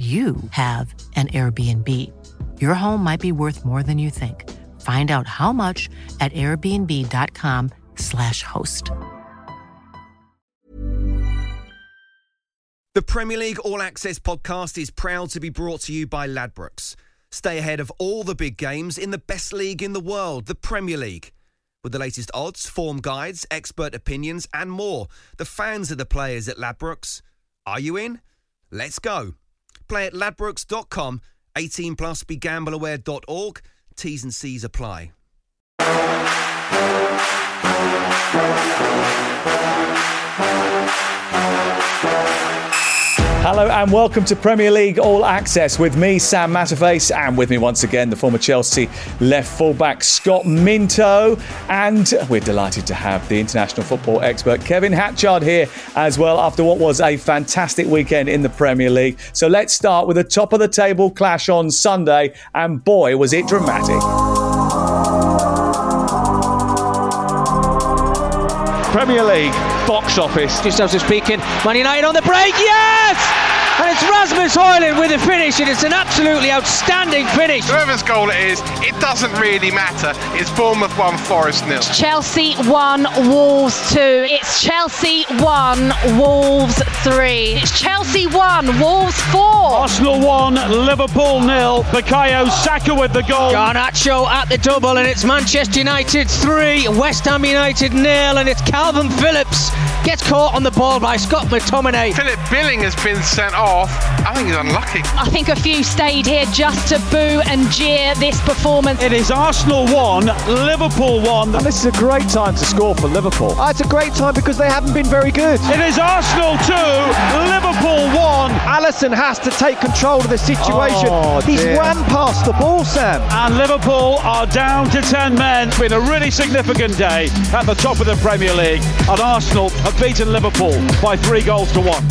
you have an Airbnb. Your home might be worth more than you think. Find out how much at airbnb.com/slash host. The Premier League All Access podcast is proud to be brought to you by Ladbrokes. Stay ahead of all the big games in the best league in the world, the Premier League. With the latest odds, form guides, expert opinions, and more, the fans are the players at Ladbrokes. Are you in? Let's go. Play at ladbrokes.com. 18 plus begambleaware.org. T's and C's apply. Hello and welcome to Premier League All Access with me, Sam Matterface, and with me once again, the former Chelsea left fullback Scott Minto. And we're delighted to have the international football expert Kevin Hatchard here as well after what was a fantastic weekend in the Premier League. So let's start with a top of the table clash on Sunday, and boy, was it dramatic. Premier League box office. Just as we're speaking, Man United on the break, yes! And it's Rasmus Højlund with the finish, and it's an absolutely outstanding finish. Whoever's goal it is, it doesn't really matter. It's Bournemouth 1, Forest nil. Chelsea 1, Wolves 2. It's Chelsea 1, Wolves 3. It's Chelsea 1, Wolves 4. Arsenal 1, Liverpool nil. Bukayo Saka with the goal. Garnacho at the double, and it's Manchester United 3, West Ham United nil, and it's Kalvin Phillips gets caught on the ball by Scott McTominay. Philip Billing has been sent off. I think he's unlucky. I think a few stayed here just to boo and jeer this performance. It is Arsenal 1, Liverpool 1. And this is a great time to score for Liverpool. Oh, it's a great time because they haven't been very good. It is Arsenal 2, Liverpool 1. Alisson has to take control of the situation. Oh, He's dear. ran past the ball, Sam. And Liverpool are down to 10 men. It's been a really significant day at the top of the Premier League. And Arsenal have beaten Liverpool by three goals to one.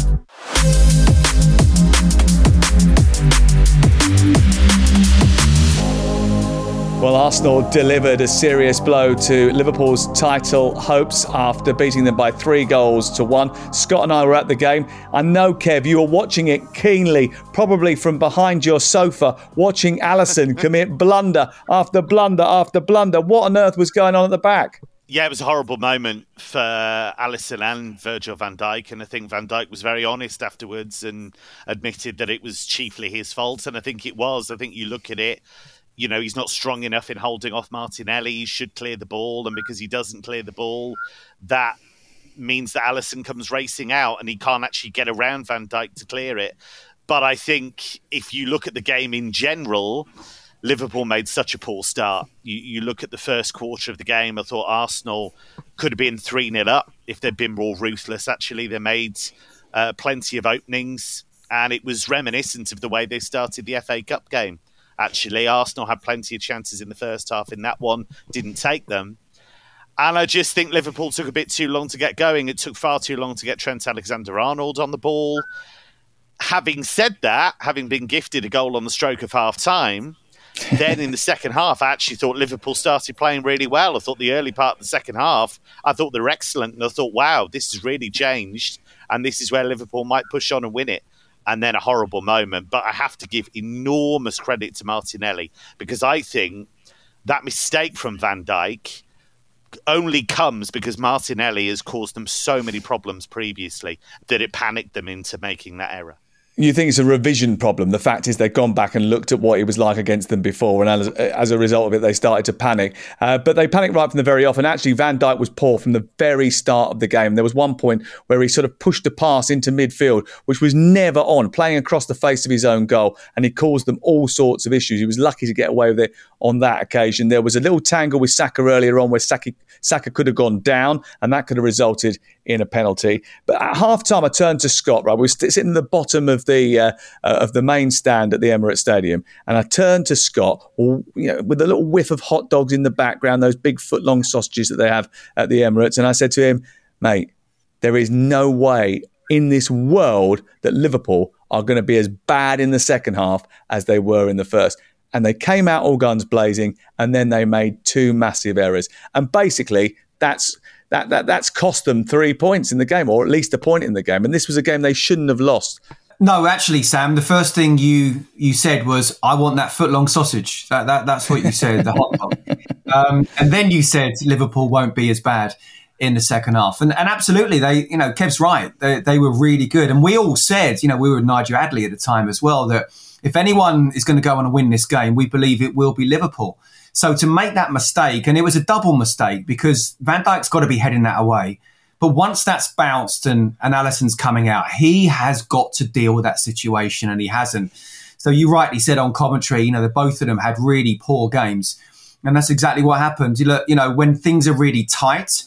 Well, Arsenal delivered a serious blow to Liverpool's title hopes after beating them by three goals to one. Scott and I were at the game. I know, Kev, you were watching it keenly, probably from behind your sofa, watching Alisson commit blunder after blunder after blunder. What on earth was going on at the back? Yeah, it was a horrible moment for Alisson and Virgil van Dijk, and I think Van Dijk was very honest afterwards and admitted that it was chiefly his fault, and I think it was. I think you look at it, you know, he's not strong enough in holding off Martinelli. He should clear the ball, and because he doesn't clear the ball, that means that Alisson comes racing out, and he can't actually get around Van Dijk to clear it. But I think if you look at the game in general, Liverpool made such a poor start. You, you look at the first quarter of the game, I thought Arsenal could have been 3 0 up if they'd been more ruthless. Actually, they made uh, plenty of openings, and it was reminiscent of the way they started the FA Cup game. Actually, Arsenal had plenty of chances in the first half, in that one, didn't take them. And I just think Liverpool took a bit too long to get going. It took far too long to get Trent Alexander Arnold on the ball. Having said that, having been gifted a goal on the stroke of half time, then in the second half, I actually thought Liverpool started playing really well. I thought the early part of the second half, I thought they were excellent. And I thought, wow, this has really changed. And this is where Liverpool might push on and win it. And then a horrible moment. But I have to give enormous credit to Martinelli because I think that mistake from Van Dijk only comes because Martinelli has caused them so many problems previously that it panicked them into making that error. You think it's a revision problem. The fact is, they've gone back and looked at what it was like against them before, and as, as a result of it, they started to panic. Uh, but they panicked right from the very off. And actually, Van Dijk was poor from the very start of the game. There was one point where he sort of pushed a pass into midfield, which was never on, playing across the face of his own goal, and he caused them all sorts of issues. He was lucky to get away with it on that occasion. There was a little tangle with Saka earlier on where Saka, Saka could have gone down, and that could have resulted in a penalty. But at half time, I turned to Scott. Right, we were sitting in the bottom of the uh, uh, of the main stand at the Emirates Stadium, and I turned to Scott, you know, with a little whiff of hot dogs in the background, those big foot long sausages that they have at the Emirates, and I said to him, "Mate, there is no way in this world that Liverpool are going to be as bad in the second half as they were in the first." and they came out all guns blazing, and then they made two massive errors. And basically, that's that, that that's cost them three points in the game, or at least a point in the game. And this was a game they shouldn't have lost. No, actually, Sam, the first thing you you said was, "I want that foot long sausage." That, that that's what you said, the hot dog. Um, and then you said Liverpool won't be as bad in the second half. And, and absolutely, they, you know, Kev's right. They, they were really good. And we all said, you know, we were with Nigel Adderley at the time as well, that if anyone is going to go on and win this game, we believe it will be Liverpool. So to make that mistake, and it was a double mistake because Van Dijk's got to be heading that away. But once that's bounced and, and Alisson's coming out, he has got to deal with that situation and he hasn't. So you rightly said on commentary, you know, the both of them had really poor games. And that's exactly what happened. You look, you know, when things are really tight,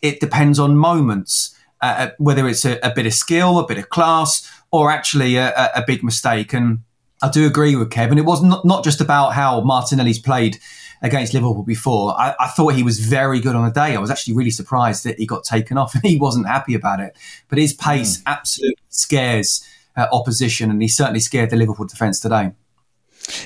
it depends on moments, uh, uh whether it's a, a, bit of skill, a bit of class, or actually a, a big mistake. And I do agree with Kevin. It was not, not just about how Martinelli's played against Liverpool before. I, I, thought he was very good on the day. I was actually really surprised that he got taken off and he wasn't happy about it. But his pace mm. absolutely scares uh, opposition, and he certainly scared the Liverpool defence today.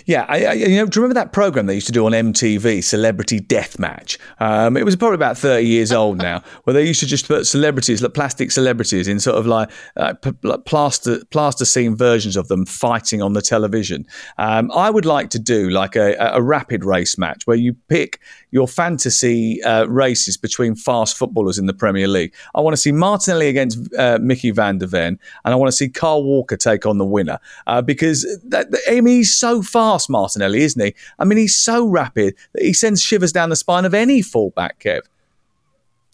Yeah, I, I, you know, do you remember that program they used to do on MTV, Celebrity Deathmatch? Um, it was probably about thirty years old now, where they used to just put celebrities, like plastic celebrities, in sort of like, uh, p- like plaster Plasticine versions of them fighting on the television. Um, I would like to do like a, a, rapid race match where you pick your fantasy uh, races between fast footballers in the Premier League. I want to see Martinelli against uh, Micky van de Ven, and I want to see Kyle Walker take on the winner uh, because that, I mean, he's so fast, Martinelli, isn't he? I mean, he's so rapid that he sends shivers down the spine of any fullback, Kev.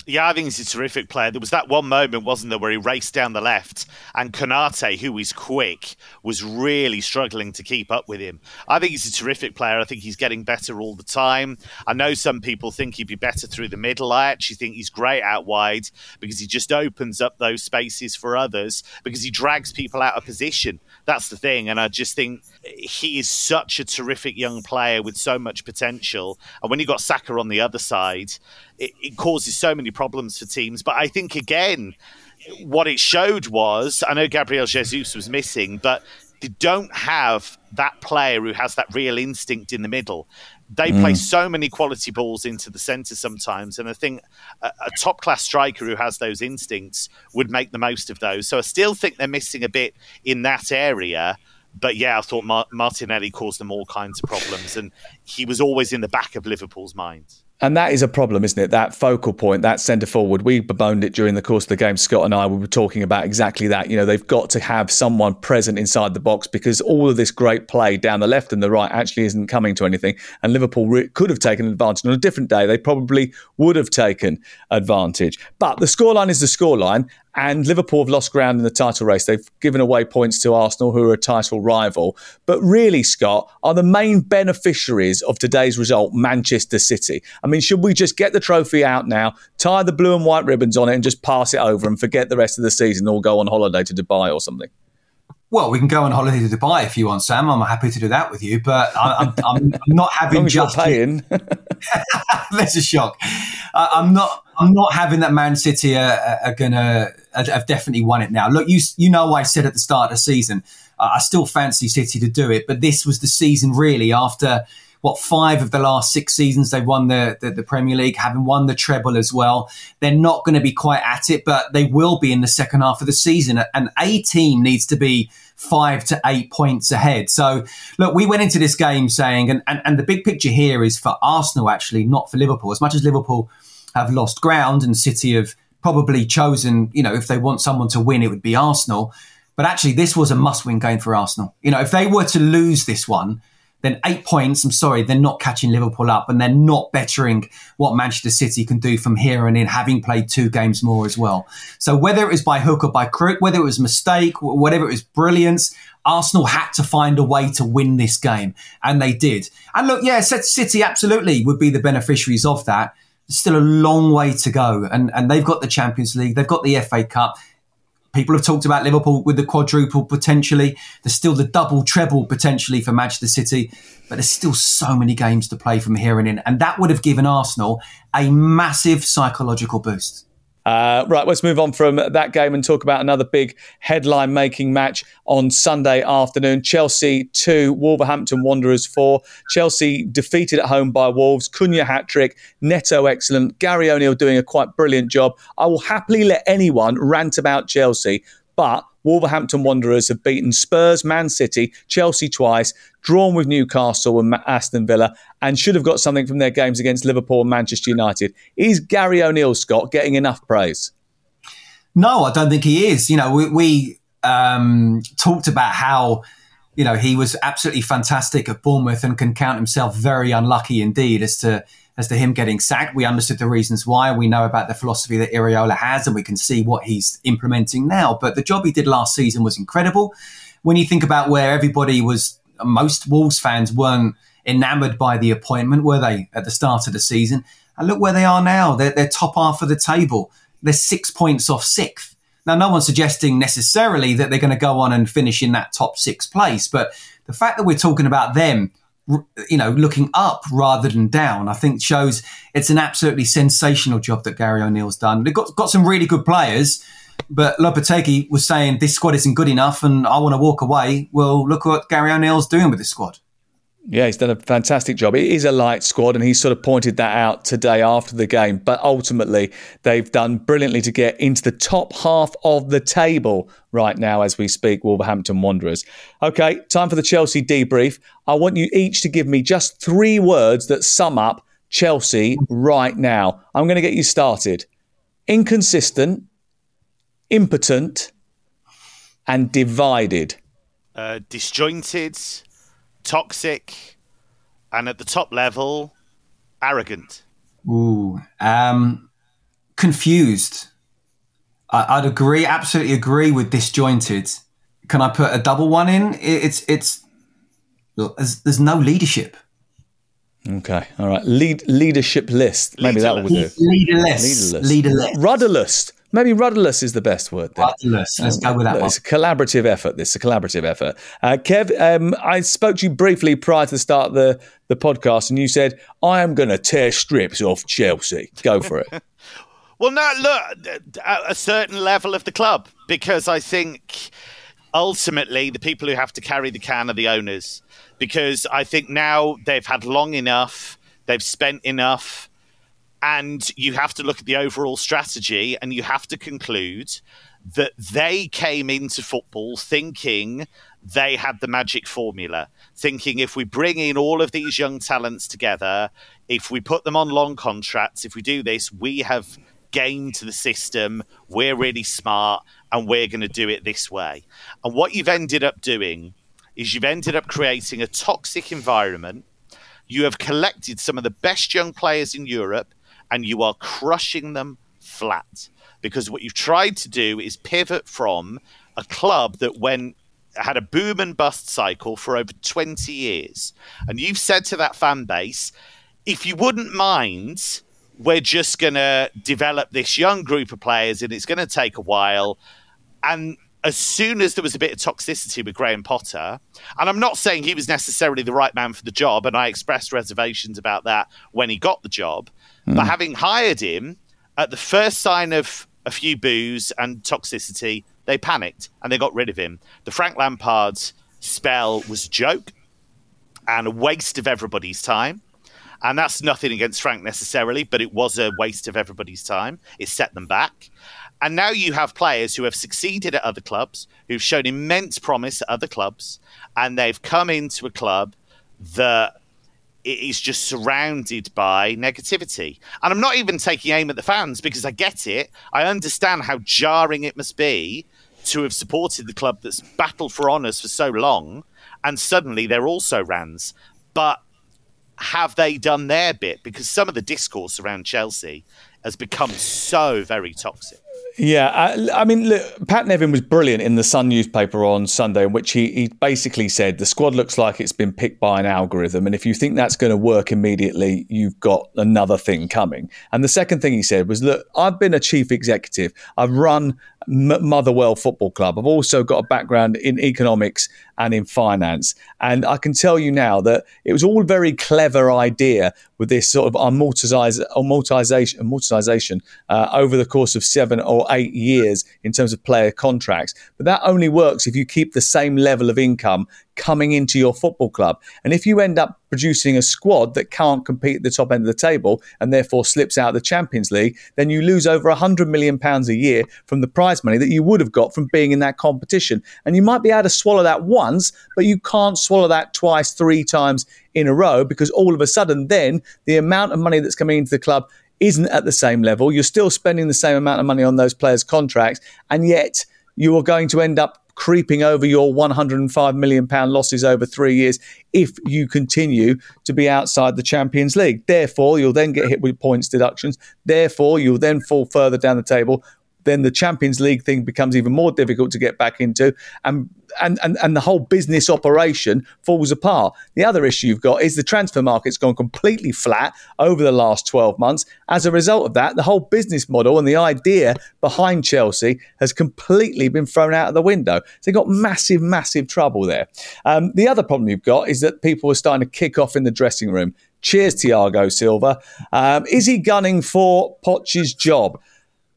Yeah, I think he's a terrific player. There was that one moment, wasn't there, where he raced down the left, and Konate, who is quick, was really struggling to keep up with him. I think he's a terrific player. I think he's getting better all the time. I know some people think he'd be better through the middle. I actually think he's great out wide because he just opens up those spaces for others because he drags people out of position. That's the thing. And I just think he is such a terrific young player with so much potential. And when you got Saka on the other side, it, it causes so many problems for teams. But I think again, what it showed was I know Gabriel Jesus was missing, but they don't have that player who has that real instinct in the middle. They mm. play so many quality balls into the centre sometimes, and I think a, a top class striker who has those instincts would make the most of those. So I still think they're missing a bit in that area but yeah, I thought Martinelli caused them all kinds of problems, and he was always in the back of Liverpool's minds. And that is a problem, isn't it? That focal point, that centre forward. We bemoaned it during the course of the game. Scott and I we were talking about exactly that. You know, they've got to have someone present inside the box because all of this great play down the left and the right actually isn't coming to anything. And Liverpool re- could have taken advantage. On a different day, they probably would have taken advantage. But the scoreline is the scoreline. And Liverpool have lost ground in the title race. They've given away points to Arsenal, who are a title rival. But really, Scott, are the main beneficiaries of today's result Manchester City? I mean, should we just get the trophy out now, tie the blue and white ribbons on it, and just pass it over and forget the rest of the season or go on holiday to Dubai or something? Well, we can go on holiday to Dubai if you want, Sam. I'm happy to do that with you, but I'm, I'm, I'm not having just paying. That's a shock. I'm not. I'm not having that Man City are, are gonna have definitely won it now. Look, you you know I said at the start of the season uh, I still fancy City to do it, but this was the season really after what five of the last six seasons they've won the, the, the Premier League, having won the treble as well. They're not going to be quite at it, but they will be in the second half of the season. And a team needs to be five to eight points ahead. So, look, we went into this game saying, and, and, and the big picture here is for Arsenal, actually, not for Liverpool. As much as Liverpool have lost ground and City have probably chosen, you know, if they want someone to win, it would be Arsenal. But actually, this was a must win game for Arsenal. You know, if they were to lose this one, then eight points, I'm sorry, they're not catching Liverpool up and they're not bettering what Manchester City can do from here and in, having played two games more as well. So whether it was by hook or by crook, whether it was mistake, whatever it was brilliance, Arsenal had to find a way to win this game, and they did. And look, yeah, City absolutely would be the beneficiaries of that. Still a long way to go. And, and they've got the Champions League, they've got the FA Cup. People have talked about Liverpool with the quadruple potentially. There's still the double treble potentially for Manchester City, but there's still so many games to play from here and in. And that would have given Arsenal a massive psychological boost. Uh, right, let's move on from that game and talk about another big headline making match on Sunday afternoon. Chelsea 2, Wolverhampton Wanderers 4. Chelsea defeated at home by Wolves. Cunha hat trick, Neto excellent. Gary O'Neill doing a quite brilliant job. I will happily let anyone rant about Chelsea, but Wolverhampton Wanderers have beaten Spurs, Man City, Chelsea twice, drawn with Newcastle and Aston Villa, and should have got something from their games against Liverpool and Manchester United. Is Gary O'Neill, Scott, getting enough praise? No, I don't think he is. You know, we, we um, talked about how you know he was absolutely fantastic at Bournemouth and can count himself very unlucky indeed as to as to him getting sacked. We understood the reasons why. We know about the philosophy that Iraola has, and we can see what he's implementing now. But the job he did last season was incredible. When you think about where everybody was, most Wolves fans weren't enamoured by the appointment, were they, at the start of the season? And look where they are now. They're, they're top half of the table. They're six points off sixth. Now, no one's suggesting necessarily that they're going to go on and finish in that top six place, but the fact that we're talking about them you know, looking up rather than down, I think shows it's an absolutely sensational job that Gary O'Neill's done. They've got, got some really good players, but Lopetegui was saying this squad isn't good enough and I want to walk away. Well, look what Gary O'Neill's doing with this squad. Yeah, he's done a fantastic job. It is a light squad, and he sort of pointed that out today after the game. But ultimately, they've done brilliantly to get into the top half of the table right now as we speak, Wolverhampton Wanderers. Okay, time for the Chelsea debrief. I want you each to give me just three words that sum up Chelsea right now. I'm going to get you started inconsistent, impotent, and divided. Uh, disjointed toxic, and at the top level, arrogant. Ooh, um, confused. I, would agree, absolutely agree with disjointed. Can I put a double one in? It's it's there's, there's no leadership. Okay, all right. Lead leadership list. Maybe that would do. Leaderless. Leaderless. Leaderless. Rudderless. Maybe rudderless is the best word. Then. Rudderless. Let's go with that one. It's a collaborative effort. This is a collaborative effort. Uh, Kev, um, I spoke to you briefly prior to the start of the, the podcast, and you said, I am going to tear strips off Chelsea. Go for it. well, no, look, at a certain level of the club, because I think ultimately the people who have to carry the can are the owners. Because I think now they've had long enough, they've spent enough and you have to look at the overall strategy and you have to conclude that they came into football thinking they had the magic formula, thinking if we bring in all of these young talents together, if we put them on long contracts, if we do this, we have gained the system, we're really smart, and we're going to do it this way. And what you've ended up doing is you've ended up creating a toxic environment. You have collected some of the best young players in Europe and you are crushing them flat. Because what you've tried to do is pivot from a club that went had a boom and bust cycle for over 20 years. And you've said to that fan base if you wouldn't mind we're just going to develop this young group of players and it's going to take a while. And as soon as there was a bit of toxicity with Graham Potter, and I'm not saying he was necessarily the right man for the job, and I expressed reservations about that when he got the job, Mm. But hmm. having hired him at the first sign of a few boos and toxicity, they panicked and they got rid of him. The Frank Lampard spell was a joke and a waste of everybody's time. And that's nothing against Frank necessarily, but it was a waste of everybody's time. It set them back. And now you have players who have succeeded at other clubs, who've shown immense promise at other clubs, and they've come into a club that is just surrounded by negativity. And I'm not even taking aim at the fans because I get it. I understand how jarring it must be to have supported the club that's battled for honours for so long, and suddenly they're also Rans. But have they done their bit? Because some of the discourse around Chelsea has become so very toxic. Yeah, I, I, mean, look, Pat Nevin was brilliant in the Sun newspaper on Sunday, in which he, he basically said the squad looks like it's been picked by an algorithm, and if you think that's going to work immediately, you've got another thing coming. And the second thing he said was, look, I've been a chief executive, I've run Motherwell Football Club. I've also got a background in economics and in finance. And I can tell you now that it was all very clever idea with this sort of amortization, amortization uh, over the course of seven or eight years in terms of player contracts. But that only works if you keep the same level of income coming into your football club. And if you end up producing a squad that can't compete at the top end of the table and therefore slips out of the Champions League, then you lose over £100 million a year from the prize money that you would have got from being in that competition. And you might be able to swallow that once, but you can't swallow that twice, three times in a row because all of a sudden, then the amount of money that's coming into the club isn't at the same level. You're still spending the same amount of money on those players' contracts, and yet you are going to end up creeping over your 105 million pound losses over three years if you continue to be outside the Champions League. Therefore, you'll then get hit with points deductions. Therefore, you'll then fall further down the table then the Champions League thing becomes even more difficult to get back into, and and and, and the whole business operation falls apart. The other issue you've got is the transfer market's gone completely flat over the last 12 months. As a result of that, the whole business model and the idea behind Chelsea has completely been thrown out of the window. So they've got massive, massive trouble there. Um, the other problem you've got is that people are starting to kick off in the dressing room. Cheers, Thiago Silva. Um, is he gunning for Poch's job?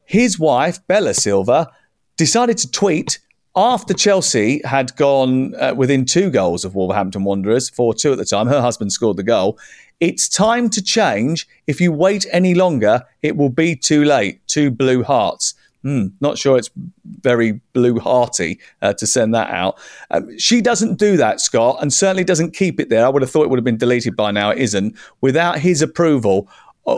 His wife, Bella Silva, decided to tweet after Chelsea had gone uh, within two goals of Wolverhampton Wanderers, 4 2 at the time. Her husband scored the goal. It's time to change. If you wait any longer, it will be too late. Two blue hearts. Hmm, not sure it's very blue hearty uh, to send that out. Um, she doesn't do that, Scott, and certainly doesn't keep it there. I would have thought it would have been deleted by now. It isn't. Without his approval,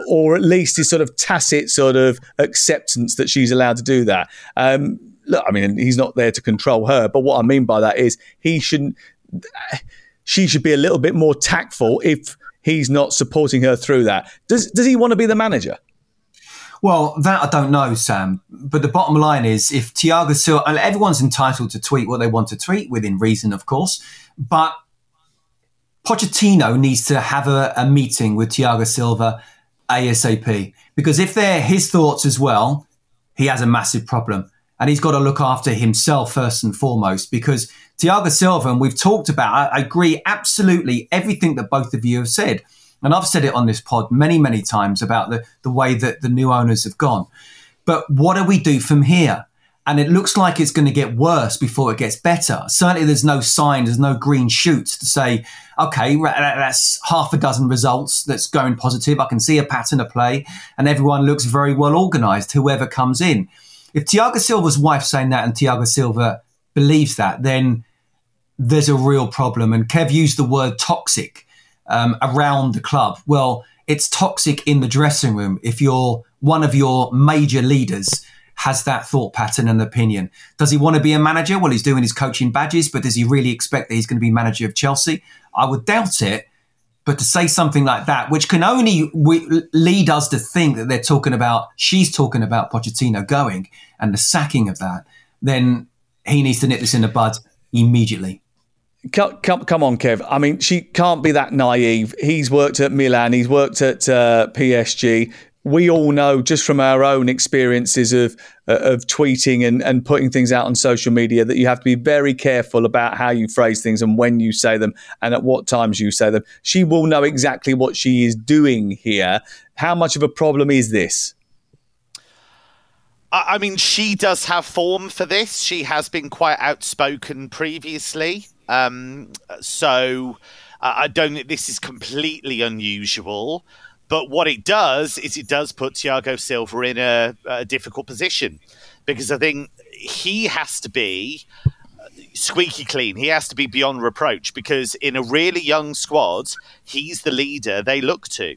or at least his sort of tacit sort of acceptance that she's allowed to do that. Um, look, I mean, he's not there to control her, but what I mean by that is he shouldn't. She should be a little bit more tactful if he's not supporting her through that. Does Does he want to be the manager? Well, that I don't know, Sam. But the bottom line is, if Thiago Silva, everyone's entitled to tweet what they want to tweet within reason, of course. But Pochettino needs to have a, a meeting with Thiago Silva ASAP. Because if they're his thoughts as well, he has a massive problem. And he's got to look after himself first and foremost. Because Thiago Silva, and we've talked about, I, agree absolutely everything that both of you have said. And I've said it on this pod many, many times about the, the way that the new owners have gone. But what do we do from here? And it looks like it's going to get worse before it gets better. Certainly, there's no sign, there's no green shoots to say, okay, that's half a dozen results that's going positive. I can see a pattern of play, and everyone looks very well organised, whoever comes in. If Thiago Silva's wife saying that and Thiago Silva believes that, then there's a real problem. And Kev used the word toxic um, around the club. Well, it's toxic in the dressing room if you're one of your major leaders has that thought pattern and opinion. Does he want to be a manager? Well, he's doing his coaching badges, but does he really expect that he's going to be manager of Chelsea? I would doubt it. But to say something like that, which can only lead us to think that they're talking about, she's talking about Pochettino going and the sacking of that, then he needs to nip this in the bud immediately. Come, come, come on, Kev. I mean, she can't be that naive. He's worked at Milan. He's worked at uh, PSG we all know just from our own experiences of uh, of tweeting and, and putting things out on social media that you have to be very careful about how you phrase things and when you say them and at what times you say them. She will know exactly what she is doing here. How much of a problem is this? I mean, she does have form for this. She has been quite outspoken previously. Um, so I don't think this is completely unusual. But what it does is it does put Thiago Silva in a, a difficult position because I think he has to be uh, squeaky clean. He has to be beyond reproach because in a really young squad, he's the leader they look to.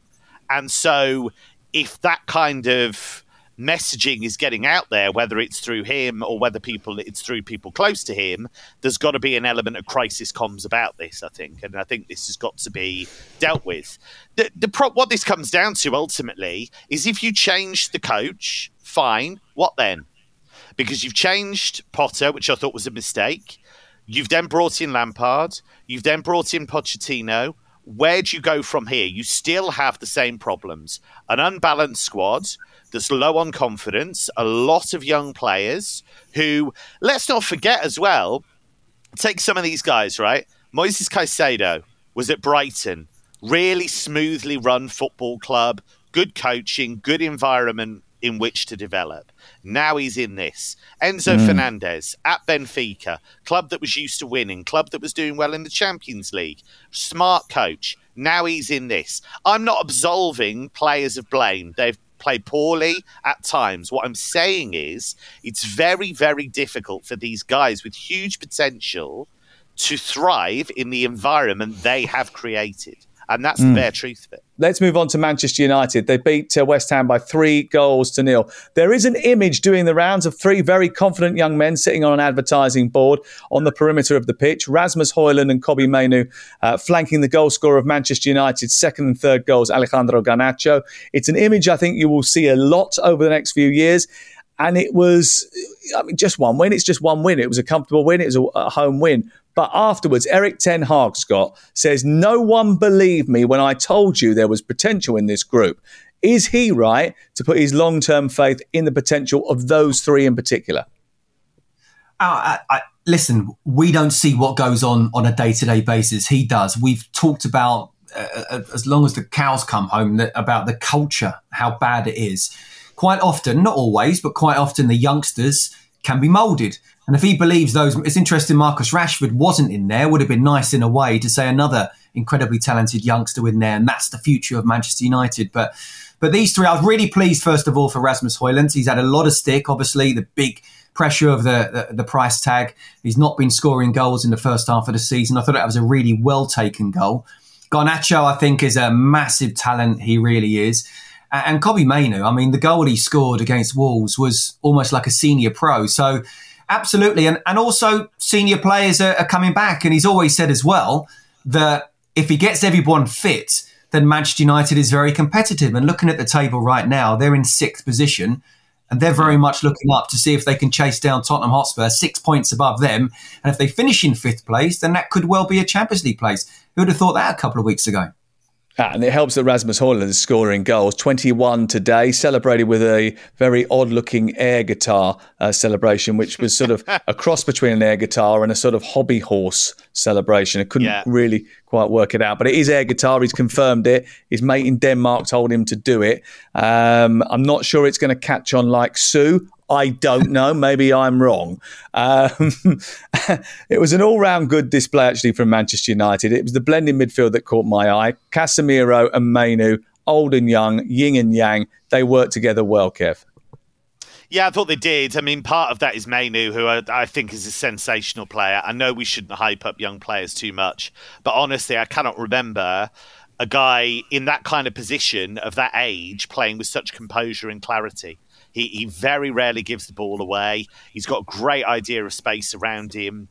And so if that kind of messaging is getting out there, whether it's through him or whether people it's through people close to him, there's got to be an element of crisis comms about this. I think, and I think this has got to be dealt with. The, the pro- what this comes down to ultimately is if you change the coach, fine. What then? because you've changed Potter, which I thought was a mistake. You've then brought in Lampard. You've then brought in Pochettino. Where do you go from here? You still have the same problems an unbalanced squad that's low on confidence, a lot of young players who, let's not forget as well, take some of these guys, right? Moises Caicedo was at Brighton, really smoothly run football club, good coaching, good environment in which to develop. Now he's in this. Enzo mm. Fernandez at Benfica, club that was used to winning, club that was doing well in the Champions League, smart coach. Now he's in this. I'm not absolving players of blame. They've play poorly at times. What I'm saying is it's very, very difficult for these guys with huge potential to thrive in the environment they have created. And that's mm. the hmm. bare truth of it. Let's move on to Manchester United. They beat uh, West Ham by three goals to nil. There is an image doing the rounds of three very confident young men sitting on an advertising board on the perimeter of the pitch. Rasmus Højlund and Kobbie Mainoo uh, flanking the goal scorer of Manchester United's second and third goals, Alejandro Garnacho. It's an image I think you will see a lot over the next few years and it was I mean just one win. It's just one win. It was a comfortable win. It was a home win. But afterwards, Erik Ten Hag, Scott, says, No one believed me when I told you there was potential in this group. Is he right to put his long term faith in the potential of those three in particular? Uh, I, I, listen, we don't see what goes on on a day to day basis. He does. We've talked about, uh, uh, as long as the cows come home, that, about the culture, how bad it is. Quite often, not always, but quite often, the youngsters can be moulded. And if he believes those, it's interesting. Marcus Rashford wasn't in there. Would have been nice in a way to say another incredibly talented youngster in there, and that's the future of Manchester United. But but these three, I was really pleased first of all for Rasmus Højlund. He's had a lot of stick, obviously the big pressure of the, the, the price tag. He's not been scoring goals in the first half of the season. I thought that was a really well taken goal. Garnacho, I think, is a massive talent. He really is. And Kobbie Mainoo, I mean, the goal he scored against Wolves was almost like a senior pro. So Absolutely. And, and also, senior players are, are coming back. And he's always said as well that if he gets everyone fit, then Manchester United is very competitive. And looking at the table right now, they're in sixth position and they're very much looking up to see if they can chase down Tottenham Hotspur, six points above them. And if they finish in fifth place, then that could well be a Champions League place. Who would have thought that a couple of weeks ago? Ah, and it helps that Rasmus Højlund is scoring goals. 21 today, celebrated with a very odd looking air guitar uh, celebration, which was sort of a cross between an air guitar and a sort of hobby horse celebration. I couldn't yeah. really quite work it out, but it is air guitar. He's confirmed it. His mate in Denmark told him to do it. Um, I'm not sure it's going to catch on like Siu. I don't know. Maybe I'm wrong. Um, it was an all round good display, actually, from Manchester United. It was the blending midfield that caught my eye. Casemiro and Mainoo, old and young, yin and yang, they work together well, Kev. Yeah, I thought they did. I mean, part of that is Mainoo, who I, I, think is a sensational player. I know we shouldn't hype up young players too much, but honestly, I cannot remember a guy in that kind of position of that age playing with such composure and clarity. He, he very rarely gives the ball away. He's got a great idea of space around him.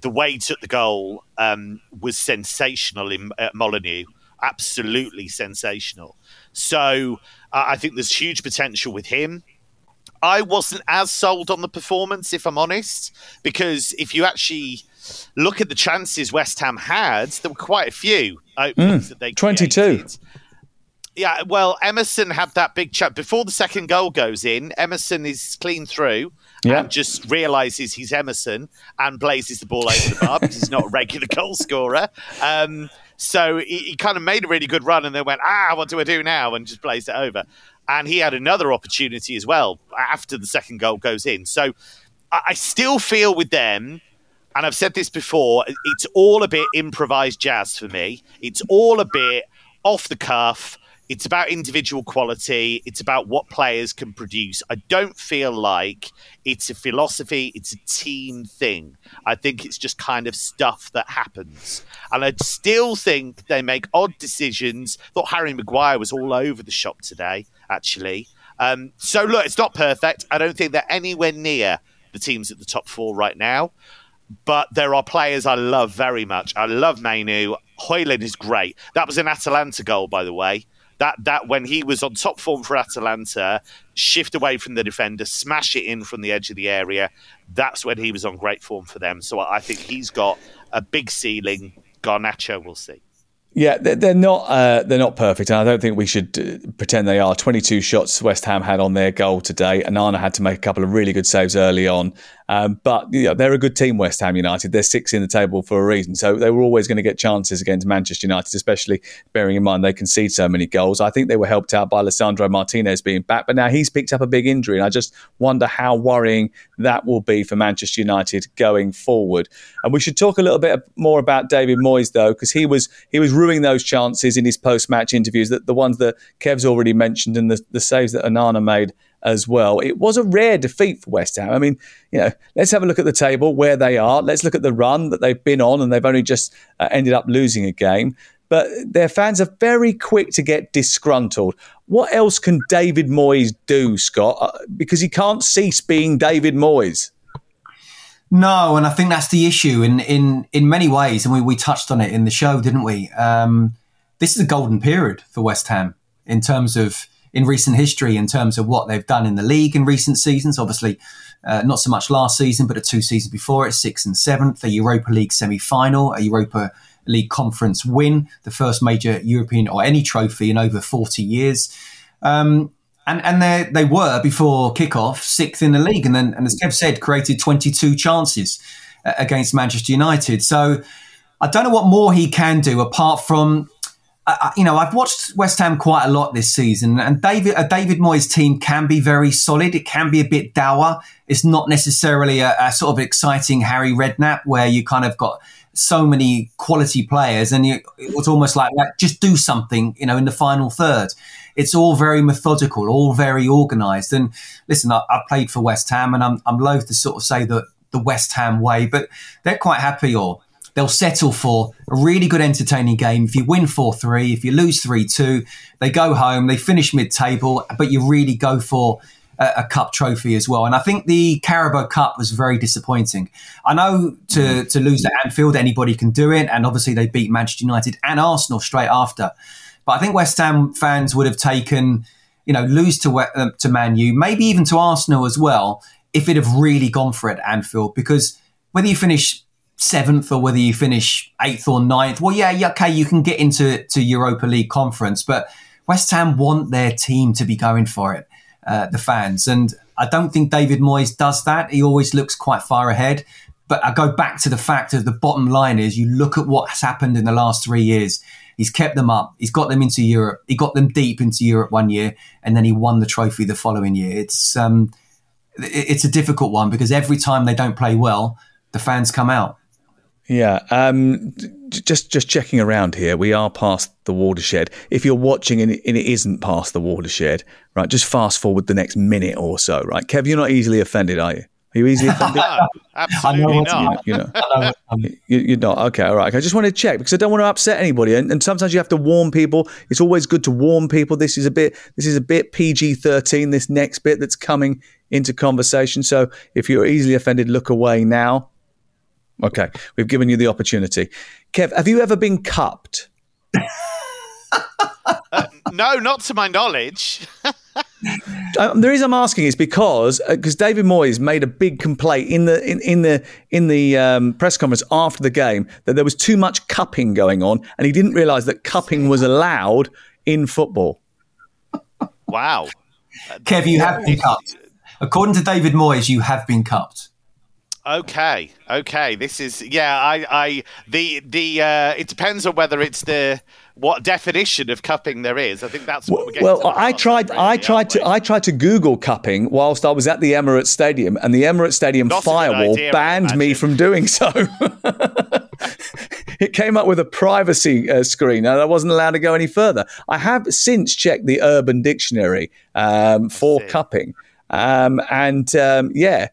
The way he took the goal um, was sensational in uh, Molineux. Absolutely sensational. So uh, I think there's huge potential with him. I wasn't as sold on the performance, if I'm honest, because if you actually look at the chances West Ham had, there were quite a few openings mm, that they 22. Created. Yeah, well, Emerson had that big chance before the second goal goes in. Emerson is clean through yeah. and just realizes he's Emerson and blazes the ball over the bar because he's not a regular goal scorer. Um, so he, he, kind of made a really good run and then went, ah, what do I do now? And just blazed it over. And he had another opportunity as well after the second goal goes in. So I, I still feel with them and I've said this before, it's all a bit improvised jazz for me. It's all a bit off the cuff. It's about individual quality. It's about what players can produce. I don't feel like it's a philosophy, it's a team thing. I think it's just kind of stuff that happens. And I still think they make odd decisions. Thought Harry Maguire was all over the shop today, actually. Um, so, look, it's not perfect. I don't think they're anywhere near the teams at the top four right now. But there are players I love very much. I love Mainoo. Højlund is great. That was an Atalanta goal, by the way. That that when he was on top form for Atalanta, shift away from the defender, smash it in from the edge of the area. That's when he was on great form for them. So I think he's got a big ceiling. Garnacho, we'll see. Yeah, they're not uh, they're not perfect, and I don't think we should uh, pretend they are. Twenty two shots West Ham had on their goal today. Onana had to make a couple of really good saves early on, um, but you know, they're a good team, West Ham United. They're six in the table for a reason. So they were always going to get chances against Manchester United, especially bearing in mind they concede so many goals. I think they were helped out by Lisandro Martinez being back, but now he's picked up a big injury. And I just wonder how worrying that will be for Manchester United going forward. And we should talk a little bit more about David Moyes, though, because he was he was ruining those chances in his post match interviews, that the ones that Kev's already mentioned and the, the saves that Onana made as well. It was a rare defeat for West Ham. I mean, you know, let's have a look at the table where they are. Let's look at the run that they've been on, and they've only just uh, ended up losing a game. But their fans are very quick to get disgruntled. What else can David Moyes do, Scott? Uh, because he can't cease being David Moyes. No, and I think that's the issue in in in many ways, and we, we touched on it in the show, didn't we? Um, this is a golden period for West Ham in terms of in recent history in terms of what they've done in the league in recent seasons. Obviously, uh, not so much last season, but the two seasons before it, sixth and seventh, a Europa League semi final, a Europa League conference win, the first major European or any trophy in over 40 years. Um, and and they they were before kickoff sixth in the league, and then and as Kev said, created 22 chances uh, against Manchester United. So I don't know what more he can do apart from I, you know, I've watched West Ham quite a lot this season, and David a David Moyes team can be very solid. It can be a bit dour. It's not necessarily a, a sort of exciting Harry Redknapp where you kind of got so many quality players, and you, it was almost like, like just do something, you know, in the final third. It's all very methodical, all very organised. And listen, I, I, played for West Ham, and I'm I'm loath to sort of say that the West Ham way, but they're quite happy or they'll settle for a really good, entertaining game. If you win 4 3, if you lose 3 2, they go home, they finish mid table, but you really go for a, a, cup trophy as well. And I think the Carabao Cup was very disappointing. I know to, to lose at Anfield, anybody can do it. And obviously, they beat Manchester United and Arsenal straight after. But I think West Ham fans would have taken, you know, lose to, uh, to Man U, maybe even to Arsenal as well, if it have really gone for it at Anfield. Because whether you finish seventh or whether you finish eighth or ninth, well, yeah, yeah, okay, you can get into to Europa League conference, but West Ham want their team to be going for it, uh, the fans, and I don't think David Moyes does that. He always looks quite far ahead. But I go back to the fact that the bottom line is you look at what has happened in the last three years. He's kept them up. He's got them into Europe. He got them deep into Europe one year, and then he won the trophy the following year. It's um, it's a difficult one because every time they don't play well, the fans come out. Yeah, um, just just checking around here. We are past the watershed. If you're watching and it isn't past the watershed, right? Just fast forward the next minute or so, right? Kev, you're not easily offended, are you? Are you easily offended? Absolutely not. You know, you are not. Okay, all right. I just want to check because I don't want to upset anybody, and, and, sometimes you have to warn people. It's always good to warn people. This is a bit. This is a bit PG-13. This next bit that's coming into conversation. So if you're easily offended, look away now. Okay, we've given you the opportunity. Kev, have you ever been cupped? uh, no, not to my knowledge. um, the reason I'm asking is because because uh, David Moyes made a big complaint in the in, in the in the um, press conference after the game that there was too much cupping going on, and he didn't realise that cupping was allowed in football. Wow, Kev, you have been cupped. According to David Moyes, you have been cupped. Okay, okay. This is yeah. I, I the the uh, it depends on whether it's the what definition of cupping there is. I think that's what we're getting. Well, I tried. Really, I tried to. I tried to Google cupping whilst I was at the Emirates Stadium, and the Emirates Stadium Not firewall idea, banned me from doing so. it came up with a privacy uh, screen, and I wasn't allowed to go any further. I have since checked the Urban Dictionary um, for cupping, um, and um, yeah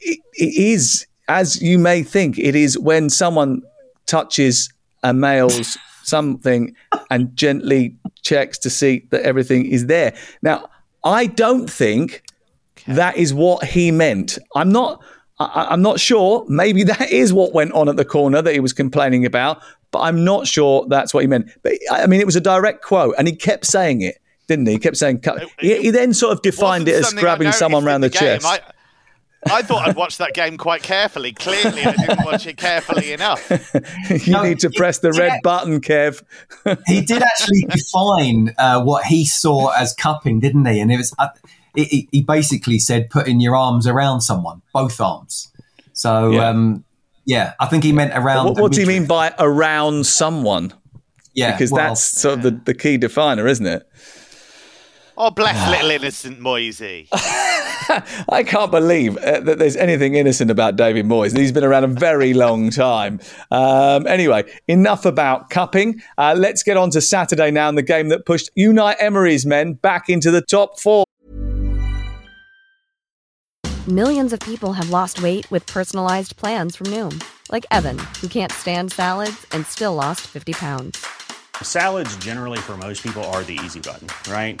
it, it is, as you may think, it is when someone touches a male's something and gently checks to see that everything is there. Now, I don't think that is what he meant. I'm not. I, am not sure. Maybe that is what went on at the corner that he was complaining about, but I'm not sure that's what he meant. But I mean, it was a direct quote, and he kept saying it, didn't he? He kept saying. He, he then sort of defined it as grabbing someone around the, the chest. I, I thought I'd watched that game quite carefully. Clearly, I didn't watch it carefully enough. you no, need to press the red button, Kev. he did actually define uh, what he saw as cupping, didn't he? And it was. Uh, it, he basically said putting your arms around someone, both arms. So yeah, um, yeah I think he meant around. What, what do you mean by around someone? Yeah, because well, that's sort of the, the key definer, isn't it? Oh, bless little innocent Moisey. I can't believe uh, that there's anything innocent about David Moyes. He's been around a very long time. Um, anyway, enough about cupping. Uh, let's get on to Saturday now and the game that pushed Unai Emery's men back into the top four. Millions of people have lost weight with personalized plans from Noom, like Evan, who can't stand salads and still lost 50 pounds. Salads, generally, for most people, are the easy button, right?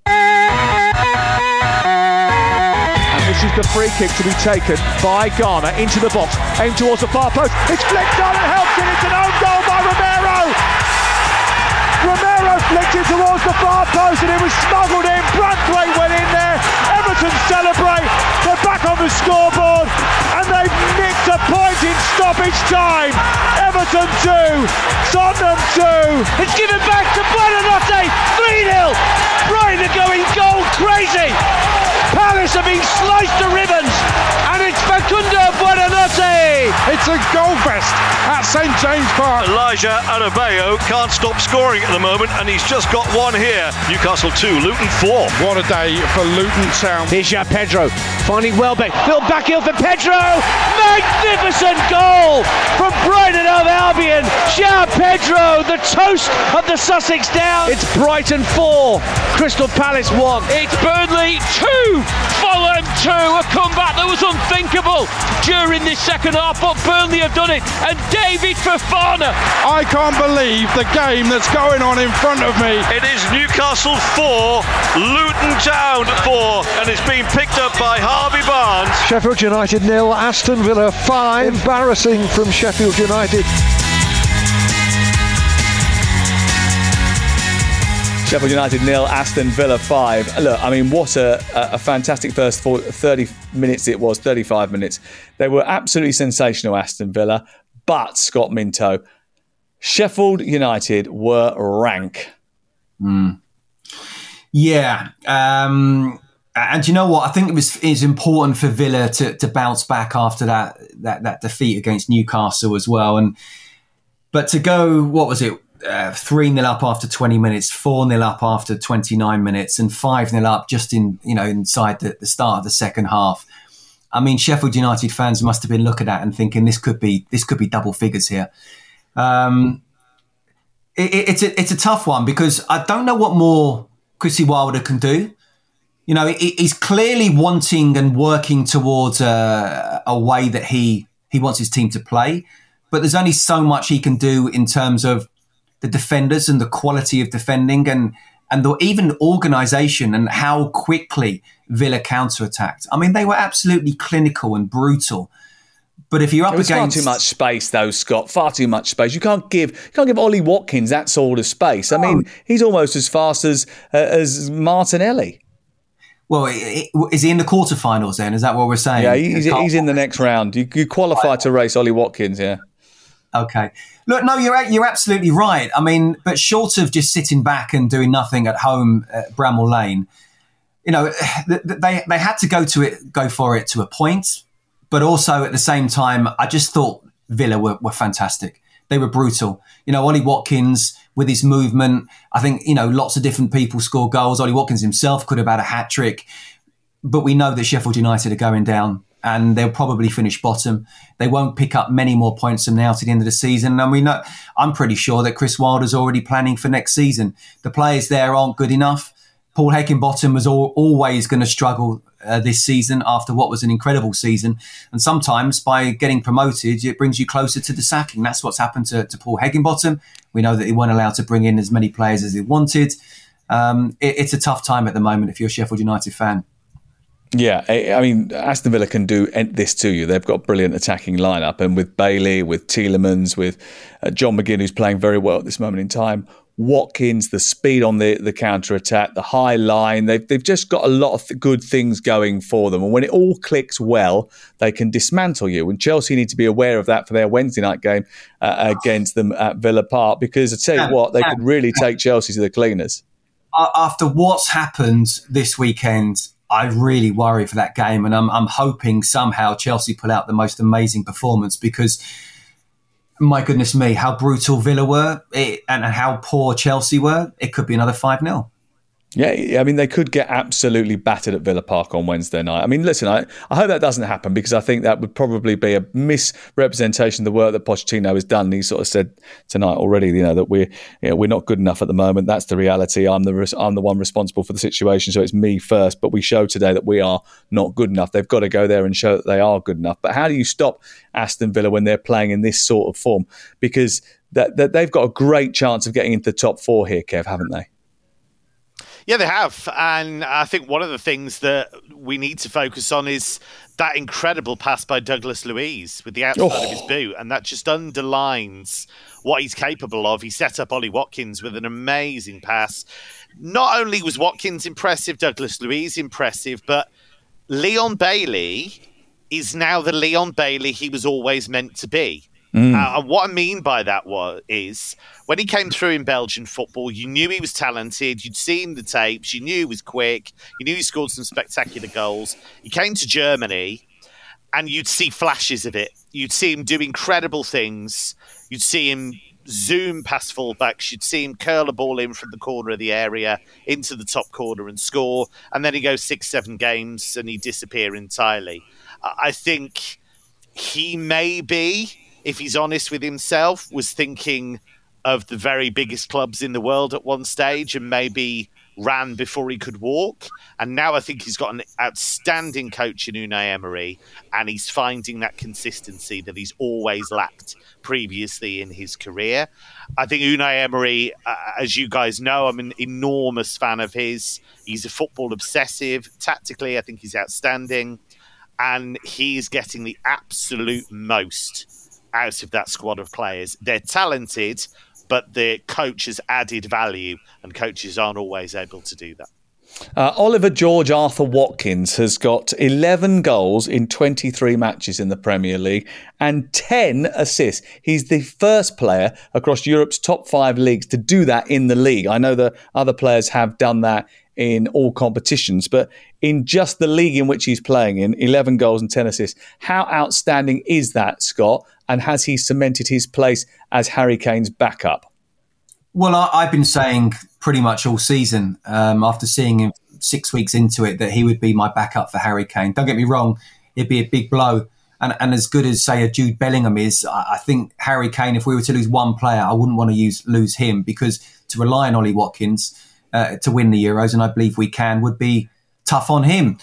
And this is the free kick to be taken by Garner into the box, aimed towards the far post. It's flicked on and helps it. It's an own goal by Romero. Romero flicked it towards the far post and it was smuggled in. Branthwaite went in there. Everton celebrate. They're back on the scoreboard and they've nicked a point in stoppage time. Everton 2, Tottenham 2. It's given back to Buonanotte. 3 0. Brighton are going gold crazy. Palace are being sliced to ribbons and it's Facundo Buonanotte. It's a goal fest at St James Park. Elijah Adebayo can't stop scoring at the moment and he's just got one here. Newcastle 2, Luton 4. What a day for Luton Town. Here's João Pedro finding Welbeck. Phil Backheel for Pedro. Magnificent goal from Brighton of Albion. João Pedro, the toast of the Sussex Downs. It's Brighton 4, Crystal Palace 1. It's Burnley 2, Fulham 2. A comeback that was unthinkable during this second half, but Burnley have done it. And David Fofana. I can't believe the game that's going on in front of me. It is Newcastle 4, Luton Town 4, and it's been picked up by Harvey Barnes. Sheffield United nil, Aston Villa 5. Embarrassing from Sheffield United. Sheffield United nil, Aston Villa five. Look, I mean, what a, a fantastic first 30 minutes it was, 35 minutes. They were absolutely sensational, Aston Villa. But, Scott Minto, Sheffield United were rank. Mm. Yeah. Um, and you know what? I think it was it's important for Villa to, to bounce back after that, that that defeat against Newcastle as well. And but to go, what was it? Uh, three uh, 0 up after 20 minutes, four 0 up after 29 minutes, and five 0 up just in you know inside the, the start of the second half. I mean, Sheffield United fans must have been looking at and thinking this could be this could be double figures here. Um, it, it's a it's a tough one because I don't know what more Chrissy Wilder can do you know, he's clearly wanting and working towards a, a way that he he wants his team to play. But there's only so much he can do in terms of the defenders and the quality of defending and and the, even organisation and how quickly Villa counterattacked. I mean, they were absolutely clinical and brutal. But if you're up against far too much space, though, Scott, far too much space. You can't give you can't give Ollie Watkins that sort of space. I mean, he's almost as fast as uh, as Martinelli. Well, is he in the quarterfinals then? Is that what we're saying? Yeah, he's, he's in the next round. You, you qualify to race Ollie Watkins, yeah. Okay. Look, no, you're you're absolutely right. I mean, but short of just sitting back and doing nothing at home at Bramall Lane, you know, they they had to go to it, go for it to a point, but also at the same time, I just thought Villa were, were fantastic. They were brutal. You know, Ollie Watkins with his movement. I think, you know, lots of different people score goals. Ollie Watkins himself could have had a hat trick. But we know that Sheffield United are going down and they'll probably finish bottom. They won't pick up many more points from now to the end of the season. And we know, I'm pretty sure that Chris Wilder's already planning for next season. The players there aren't good enough. Paul Heckingbottom was all, always going to struggle uh, this season after what was an incredible season. And sometimes by getting promoted, it brings you closer to the sacking. That's what's happened to, to Paul Heckingbottom. We know that he weren't allowed to bring in as many players as he wanted. Um, it, it's a tough time at the moment if you're a Sheffield United fan. Yeah, I mean, Aston Villa can do this to you. They've got brilliant attacking lineup, and with Bailey, with Tielemans, with uh, John McGinn, who's playing very well at this moment in time, Watkins, the speed on the, the counter attack, the high line. They've, they've just got a lot of th- good things going for them. And when it all clicks well, they can dismantle you. And Chelsea need to be aware of that for their Wednesday night game uh, against them at Villa Park because I tell you what, they could really take Chelsea to the cleaners. After what's happened this weekend, I really worry for that game. And I'm, I'm hoping somehow Chelsea pull out the most amazing performance because my goodness me, how brutal Villa were it, and how poor Chelsea were. It could be another 5 0. Yeah, I mean, they could get absolutely battered at Villa Park on Wednesday night. I mean, listen, I, I hope that doesn't happen because I think that would probably be a misrepresentation of the work that Pochettino has done. He sort of said tonight already, you know, that we're you know, we're not good enough at the moment. That's the reality. I'm the I'm the one responsible for the situation, so it's me first. But we show today that we are not good enough. They've got to go there and show that they are good enough. But how do you stop Aston Villa when they're playing in this sort of form? Because that, that they've got a great chance of getting into the top four here, Kev, haven't they? Yeah, they have. And I think one of the things that we need to focus on is that incredible pass by Douglas Luiz with the outside oh. of his oh. boot. And that just underlines what he's capable of. He set up Ollie Watkins with an amazing pass. Not only was Watkins impressive, Douglas Luiz impressive, but Leon Bailey is now the Leon Bailey he was always meant to be. Mm. Uh, what I mean by that was is when he came through in Belgian football, you knew he was talented. You'd seen the tapes. You knew he was quick. You knew he scored some spectacular goals. He came to Germany, and you'd see flashes of it. You'd see him do incredible things. You'd see him zoom past fullbacks. You'd see him curl a ball in from the corner of the area into the top corner and score. And then he goes six, seven games and he disappear entirely. I think he may be if he's honest with himself, was thinking of the very biggest clubs in the world at one stage and maybe ran before he could walk. And now I think he's got an outstanding coach in Unai Emery, and he's finding that consistency that he's always lacked previously in his career. I think Unai Emery, uh, as you guys know, I'm an enormous fan of his. He's a football obsessive. Tactically, I think he's outstanding. And he's getting the absolute most out of that squad of players. They're talented, but the coach has added value, and coaches aren't always able to do that. Uh, Oliver George Arthur Watkins has got 11 goals in 23 matches in the Premier League and 10 assists. He's the first player across Europe's top five leagues to do that in the league. I know that other players have done that in all competitions, but in just the league in which he's playing in, 11 goals and 10 assists. How outstanding is that, Scott? And has he cemented his place as Harry Kane's backup? Well, I, have been saying pretty much all season, um, after seeing him six weeks into it, that he would be my backup for Harry Kane. Don't get me wrong, it'd be a big blow. And, and as good as, say, a Jude Bellingham is, I, I think Harry Kane, if we were to lose one player, I wouldn't want to use lose him because to rely on Ollie Watkins uh, to win the Euros, and I believe we can, would be tough on him.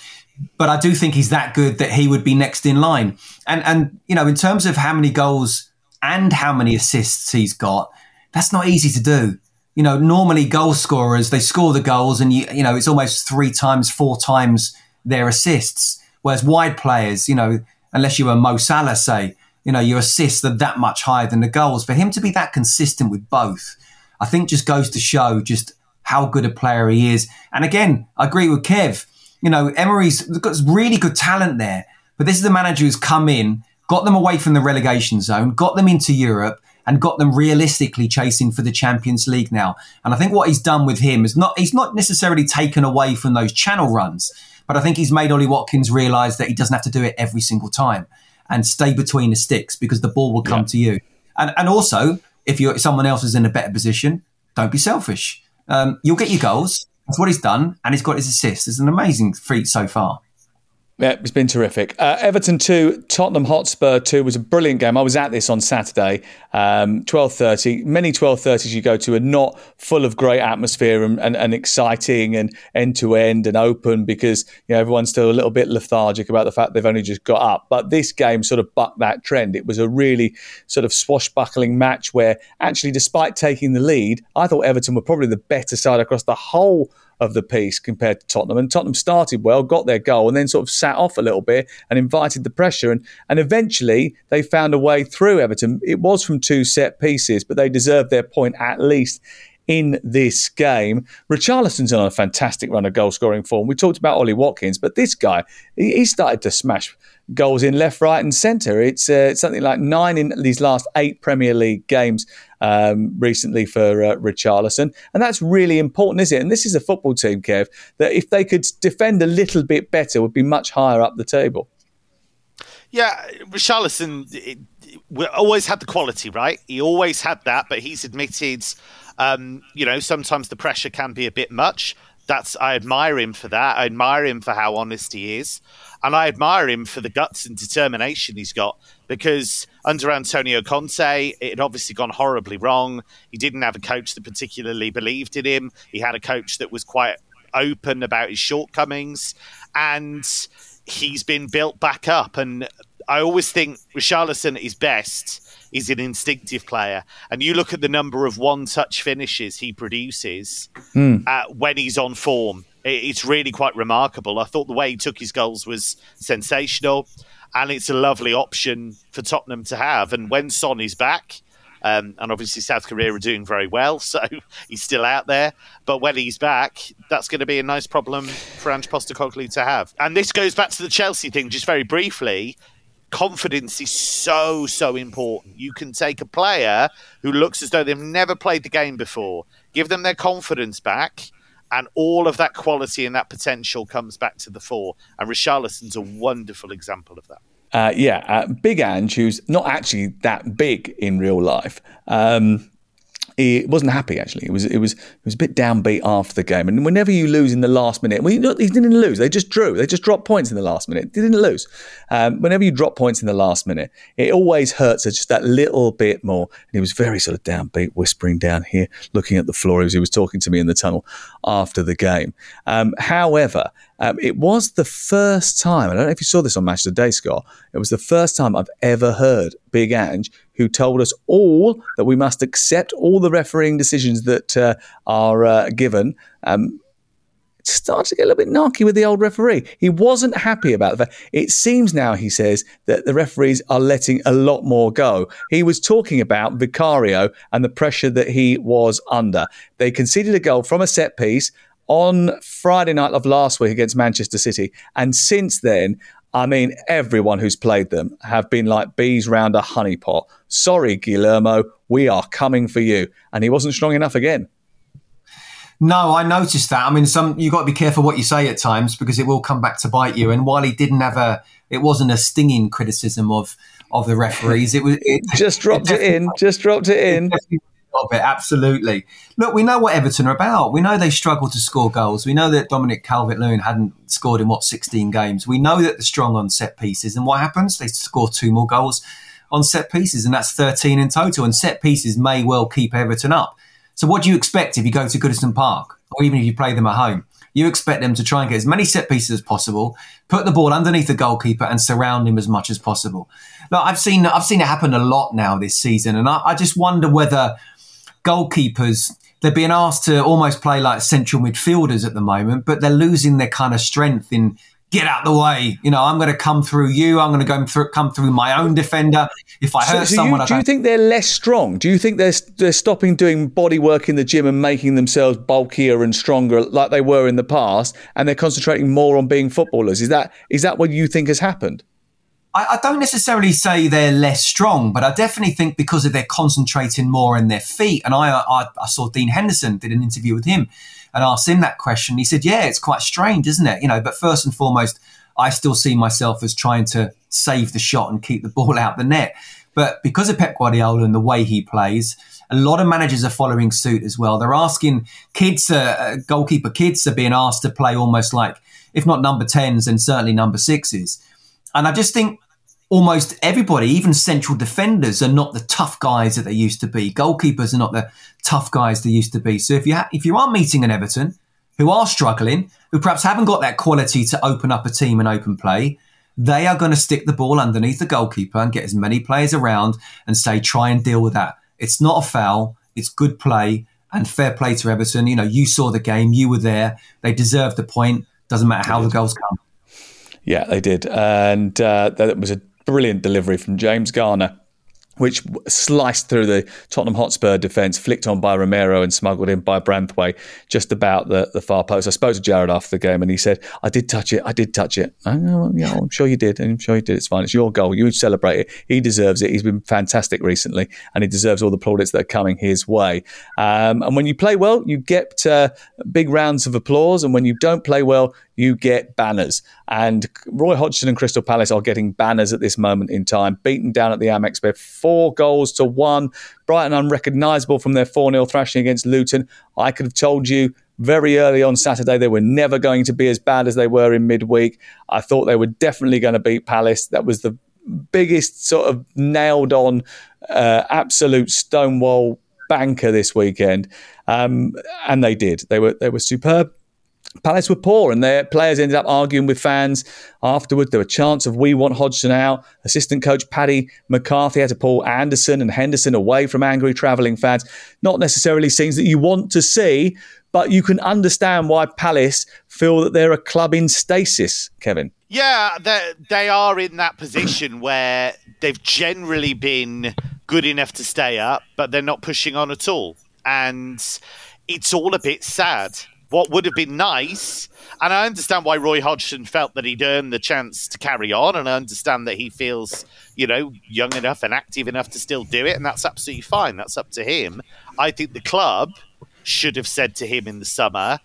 But I do think he's that good that he would be next in line. And and you know, in terms of how many goals and how many assists he's got, that's not easy to do. You know, normally goal scorers they score the goals, and you you know it's almost three times, four times their assists. Whereas wide players, you know, unless you were Mo Salah, say, you know, your assists are that much higher than the goals. For him to be that consistent with both, I think just goes to show just how good a player he is. And again, I agree with Kev. You know, Emery's got really good talent there, but this is the manager who's come in, got them away from the relegation zone, got them into Europe, and got them realistically chasing for the Champions League now. And I think what he's done with him is not he's not necessarily taken away from those channel runs, but I think he's made Ollie Watkins realise that he doesn't have to do it every single time and stay between the sticks because the ball will come yeah. to you. And and also, if you're someone else is in a better position, don't be selfish. Um, you'll get your goals. That's what he's done, and he's got his assists. It's an amazing feat so far. Yeah, it's been terrific. Uh, Everton two, Tottenham Hotspur two was a brilliant game. I was at this on Saturday, um, twelve thirty. Many twelve thirties you go to are not full of great atmosphere and, and, and exciting and end to end and open because you know everyone's still a little bit lethargic about the fact they've only just got up. But this game sort of bucked that trend. It was a really sort of swashbuckling match where actually, despite taking the lead, I thought Everton were probably the better side across the whole of the piece compared to Tottenham. And Tottenham started well, got their goal, and then sort of sat off a little bit and invited the pressure. And, and eventually they found a way through Everton. It was from two set pieces, but they deserved their point at least in this game. Richarlison's on a fantastic run of goal scoring form. We talked about Ollie Watkins, but this guy, he started to smash goals in left, right, and centre. It's uh, something like nine in these last eight Premier League games um, recently for uh, Richarlison. And that's really important, is it? And this is a football team, Kev, that if they could defend a little bit better, would be much higher up the table. Yeah, Richarlison always had the quality, right? He always had that, but he's admitted, um, you know, sometimes the pressure can be a bit much. That's I admire him for that. I admire him for how honest he is, and I admire him for the guts and determination he's got because under Antonio Conte, it had obviously gone horribly wrong. He didn't have a coach that particularly believed in him. He had a coach that was quite open about his shortcomings, and he's been built back up. And I always think Richarlison is best is an instinctive player. And you look at the number of one touch finishes he produces mm. uh, when he's on form. It's really quite remarkable. I thought the way he took his goals was sensational and it's a lovely option for Tottenham to have. And when Son is back, um, and obviously South Korea are doing very well, so he's still out there. But when he's back, that's going to be a nice problem for Ange Postecoglou to have. And this goes back to the Chelsea thing, just very briefly. Confidence is so so important. You can take a player who looks as though they've never played the game before, give them their confidence back, and all of that quality and that potential comes back to the fore. And Richarlison's a wonderful example of that. Uh, yeah, uh, Big Ange, who's not actually that big in real life, um, he wasn't happy actually. It was it was it was a bit downbeat after the game. And whenever you lose in the last minute, well, you know, he didn't lose. They just drew. They just dropped points in the last minute. They didn't lose. Um, whenever you drop points in the last minute, it always hurts us just that little bit more. And he was very sort of downbeat, whispering down here, looking at the floor as he was talking to me in the tunnel after the game. Um, however, um, it was the first time, I don't know if you saw this on Match of the Day, Scott, it was the first time I've ever heard Big Ange, who told us all that we must accept all the refereeing decisions that uh, are uh, given. Um, started to get a little bit narky with the old referee. He wasn't happy about that. It seems now, he says, that the referees are letting a lot more go. He was talking about Vicario and the pressure that he was under. They conceded a goal from a set piece on Friday night of last week against Manchester City. And since then, I mean, everyone who's played them have been like bees round a honeypot. Sorry, Guillermo, we are coming for you. And he wasn't strong enough again. No, I noticed that. I mean, some you've got to be careful what you say at times because it will come back to bite you. And while he didn't have a, it wasn't a stinging criticism of of the referees. It was it, just dropped it, it in. Just dropped it in of it, absolutely. Look, we know what Everton are about. We know they struggle to score goals. We know that Dominic Calvert-Lewin hadn't scored in what 16 games. We know that they're strong on set pieces, and what happens? They score two more goals on set pieces, and that's 13 in total. And set pieces may well keep Everton up. So, what do you expect if you go to Goodison Park, or even if you play them at home? You expect them to try and get as many set pieces as possible, put the ball underneath the goalkeeper, and surround him as much as possible. Look, I've seen I've seen it happen a lot now this season, and I, I just wonder whether goalkeepers they're being asked to almost play like central midfielders at the moment, but they're losing their kind of strength in get out the way. You know, I'm going to come through you. I'm going to go through, come through my own defender. If I hurt so someone, you, I do you think they're less strong? Do you think they're they're stopping doing body work in the gym and making themselves bulkier and stronger like they were in the past, and they're concentrating more on being footballers? Is that is that what you think has happened? I, I don't necessarily say they're less strong, but I definitely think because of they're concentrating more in their feet. And I, I, I saw Dean Henderson did an interview with him and asked him that question. He said, "Yeah, it's quite strange, isn't it? You know, but first and foremost, I still see myself as trying to save the shot and keep the ball out the net. But because of Pep Guardiola and the way he plays, a lot of managers are following suit as well. They're asking kids, uh, uh, goalkeeper kids, are being asked to play almost like, if not number tens, then certainly number sixes. And I just think almost everybody, even central defenders, are not the tough guys that they used to be. Goalkeepers are not the tough guys they used to be. So if you ha- if you are meeting an Everton who are struggling, who perhaps haven't got that quality to open up a team and open play, they are going to stick the ball underneath the goalkeeper and get as many players around and say, try and deal with that. It's not a foul. It's good play and fair play to Everton. You know, you saw the game, you were there. They deserved the point. Doesn't matter how the goals come. Yeah, they did, and uh, that was a brilliant delivery from James Garner. Which sliced through the Tottenham Hotspur defence, flicked on by Romero and smuggled in by Branthwaite, just about the, the far post. I spoke to Jarrad after the game and he said, I did touch it, I did touch it. Know, yeah, I'm sure you did, I'm sure you did. It's fine, it's your goal. You celebrate it. He deserves it. He's been fantastic recently and he deserves all the plaudits that are coming his way. Um, and when you play well, you get uh, big rounds of applause. And when you don't play well, you get banners. And Roy Hodgson and Crystal Palace are getting banners at this moment in time, beaten down at the Amex Bed, four goals to one. Brighton unrecognisable from their 4 0 thrashing against Luton. I could have told you very early on Saturday they were never going to be as bad as they were in midweek. I thought they were definitely going to beat Palace. That was the biggest sort of nailed on, uh, absolute stonewall banker this weekend. Um, and they did. They were they were superb. Palace were poor, and their players ended up arguing with fans afterward. There were chants of "We want Hodgson out." Assistant coach Paddy McCarthy had to pull Andersen and Henderson away from angry travelling fans. Not necessarily scenes that you want to see, but you can understand why Palace feel that they're a club in stasis. Kevin, Yeah, they they are in that position where they've generally been good enough to stay up, but they're not pushing on at all, and it's all a bit sad. What would have been nice, and I understand why Roy Hodgson felt that he'd earned the chance to carry on, and I understand that he feels, you know, young enough and active enough to still do it, and that's absolutely fine. That's up to him. I think the club should have said to him in the summer,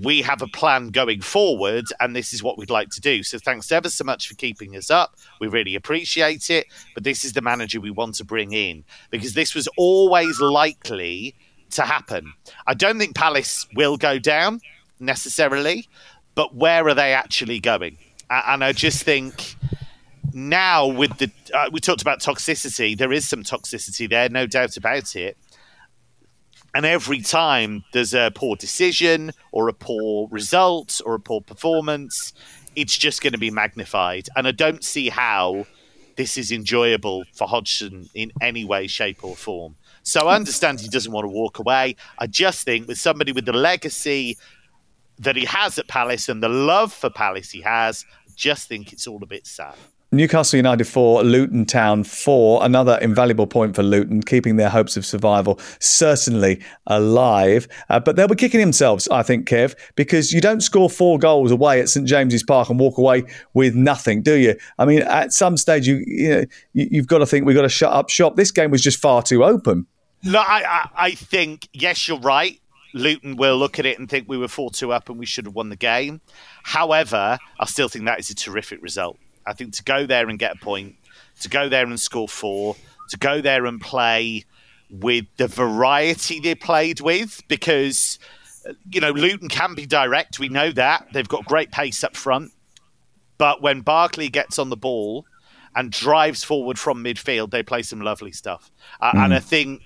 we have a plan going forward, and this is what we'd like to do. So, thanks ever so much for keeping us up. We really appreciate it. But this is the manager we want to bring in because this was always likely to happen. I don't think Palace will go down necessarily, but where are they actually going? And I just think now with the uh, we talked about toxicity, there is some toxicity there, no doubt about it. And every time there's a poor decision or a poor result or a poor performance, it's just going to be magnified. And I don't see how this is enjoyable for Hodgson in any way, shape, or form. So I understand he doesn't want to walk away. I just think with somebody with the legacy that he has at Palace and the love for Palace he has, I just think it's all a bit sad. Newcastle United 4, Luton Town 4. Another invaluable point for Luton, keeping their hopes of survival certainly alive. Uh, but they'll be kicking themselves, I think, Kev, because you don't score four goals away at St James's Park and walk away with nothing, do you? I mean, at some stage, you, you know, you, you've got to think we've got to shut up shop. This game was just far too open. No, I, I, I think, yes, you're right. Luton will look at it and think we were 4 2 up and we should have won the game. However, I still think that is a terrific result. I think to go there and get a point, to go there and score four, to go there and play with the variety they played with, because, you know, Luton can be direct. We know that. They've got great pace up front. But when Barkley gets on the ball and drives forward from midfield, they play some lovely stuff. Uh, And I think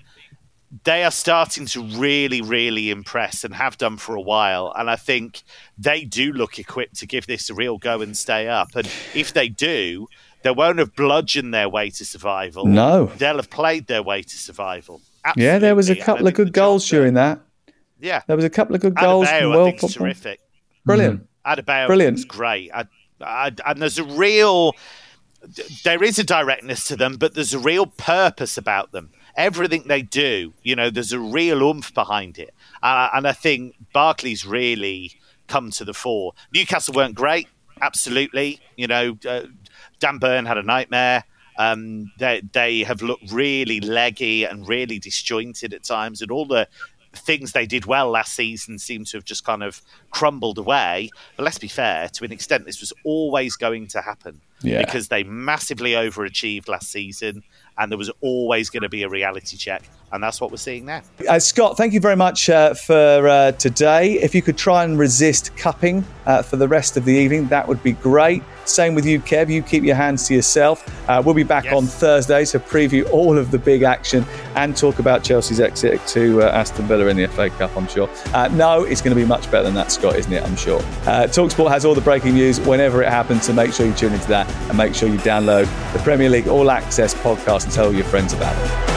they are starting to really, really impress and have done for a while. And I think they do look equipped to give this a real go and stay up. And if they do, they won't have bludgeoned their way to survival. No. They'll have played their way to survival. Absolutely. Yeah, there was a couple of good goals during that. Yeah. There was a couple of good goals. Adebayo, well I think, terrific. Brilliant. Mm. Adebayo Brilliant. was great. I, I, and there's a real, there is a directness to them, but there's a real purpose about them. Everything they do, you know, there's a real oomph behind it. Uh, and I think Barkley's really come to the fore. Newcastle weren't great, absolutely. You know, uh, Dan Burn had a nightmare. Um, they they have looked really leggy and really disjointed at times, and all the things they did well last season seem to have just kind of crumbled away. But let's be fair, to an extent, this was always going to happen Yeah. because they massively overachieved last season, and there was always going to be a reality check, and that's what we're seeing now. Uh, Scott, thank you very much uh, for uh, today. If you could try and resist cupping uh, for the rest of the evening, that would be great. Same with you, Kev. You keep your hands to yourself. Uh, we'll be back on Thursday to preview all of the big action and talk about Chelsea's exit to uh, Aston Villa in the FA Cup, I'm sure. Uh, no, it's going to be much better than that, Scott, isn't it? I'm sure. Uh, Talksport has all the breaking news whenever it happens, so make sure you tune into that and make sure you download the Premier League All Access podcast and tell all your friends about it.